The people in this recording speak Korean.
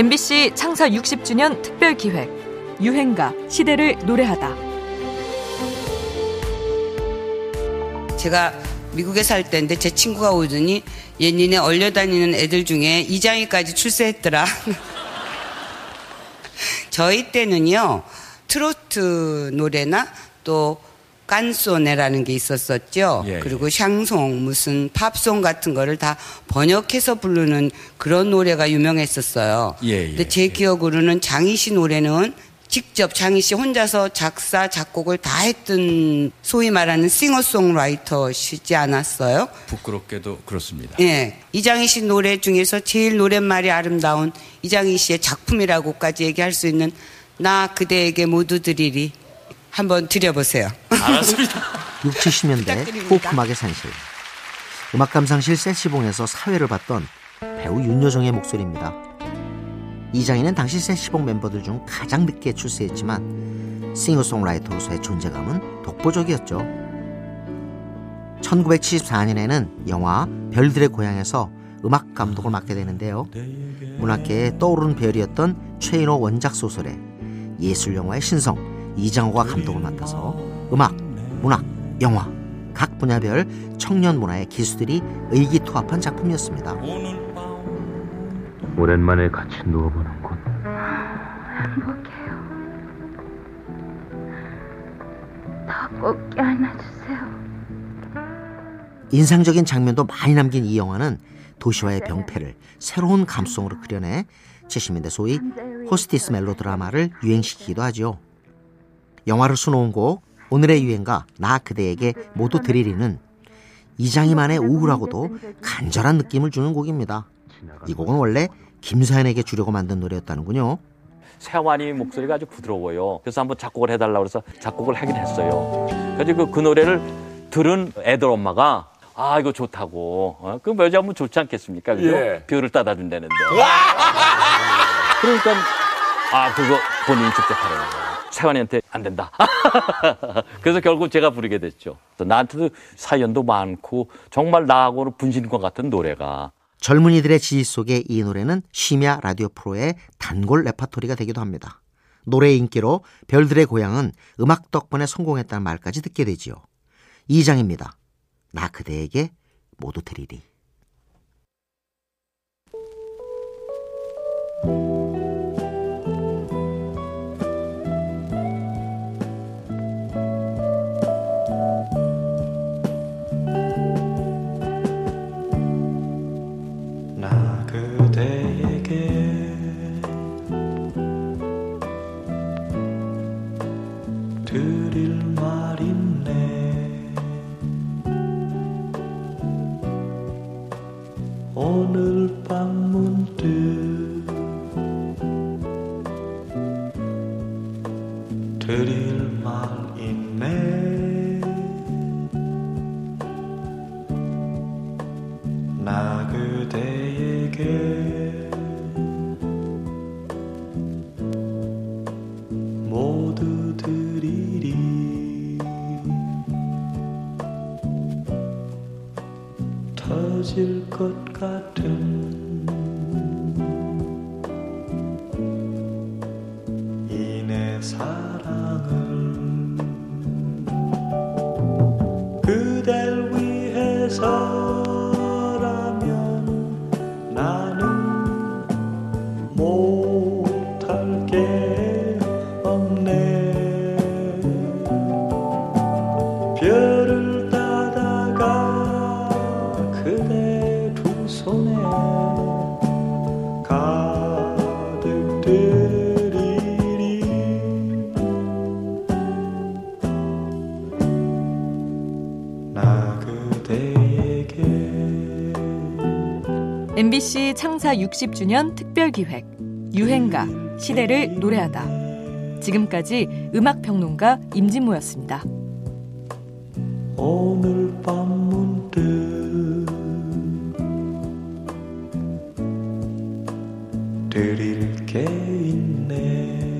MBC 창사 60주년 특별 기획 유행가 시대를 노래하다. 제가 미국에 살 때인데 제 친구가 오더니 얘니네 얼려 다니는 애들 중에 이장이까지 출세했더라. 저희 때는요 트로트 노래나 또 깐소네라는 게 있었었죠. 예, 예. 그리고 샹송 무슨 팝송 같은 거를 다 번역해서 부르는 그런 노래가 유명했었어요. 예, 예, 근데 제 예. 기억으로는 장희 씨 노래는 직접 장희 씨 혼자서 작사 작곡을 다 했던 소위 말하는 싱어송라이터시지 않았어요? 부끄럽게도 그렇습니다. 예. 이장희 씨 노래 중에서 제일 노랫말이 아름다운 이장희 씨의 작품이라고까지 얘기할 수 있는 나 그대에게 모두 드리리 한번 드려보세요. 알았습니다. 6, 70년대 부탁드립니다. 포크 음악의 산실. 음악 감상실 세시봉에서 사회를 봤던 배우 윤여정의 목소리입니다. 이장희는 당시 세시봉 멤버들 중 가장 늦게 출세했지만 싱어송라이터로서의 존재감은 독보적이었죠. 1974년에는 영화 별들의 고향에서 음악 감독을 맡게 되는데요. 문학계에 떠오르는 배열이었던 최인호 원작 소설에 예술 영화의 신성 이장호가 감독을 맡아서 음악, 문학, 영화 각 분야별 청년 문화의 기수들이 의기투합한 작품이었습니다. 오랜만에 같이 누워보는군. 행복해요. 더꼭 껴안아주세요. 인상적인 장면도 많이 남긴 이 영화는 도시와의 병폐를 새로운 감성으로 그려내 70년대 소위 호스티스 멜로드라마를 유행시키기도 하죠. 영화를 수놓은 곡 오늘의 유행가 나 그대에게 모두 드리리는 이장희만의 우울하고도 간절한 느낌을 주는 곡입니다. 이 곡은 원래 김세환에게 주려고 만든 노래였다는군요. 세환이 목소리가 아주 부드러워요. 그래서 한번 작곡을 해달라고 그래서 작곡을 하긴 했어요. 그래서 그, 그 노래를 들은 애들 엄마가 아 이거 좋다고. 어? 그 여자면 좋지 않겠습니까? 그죠? 예. 별을 따다 준다는데. 그러니까 아 그거 본인이 직접 하라는 거예요. 세환이한테 안 된다. 그래서 결국 제가 부르게 됐죠. 나한테도 사연도 많고 정말 나하고는 분신과 같은 노래가 젊은이들의 지지 속에 이 노래는 심야 라디오 프로의 단골 레파토리가 되기도 합니다. 노래의 인기로 별들의 고향은 음악 덕분에 성공했다는 말까지 듣게 되지요. 이장입니다. 나 그대에게 모두 드리리. 드릴 말 있네. 오늘 밤 문득 드릴 말 있네 터질 것 같은 이내 사랑 MBC 창사 60주년 특별기획 유행가 시대를 노래하다 지금까지 음악평론가 임진모였습니다. 오늘 밤 문득 드릴 게 있네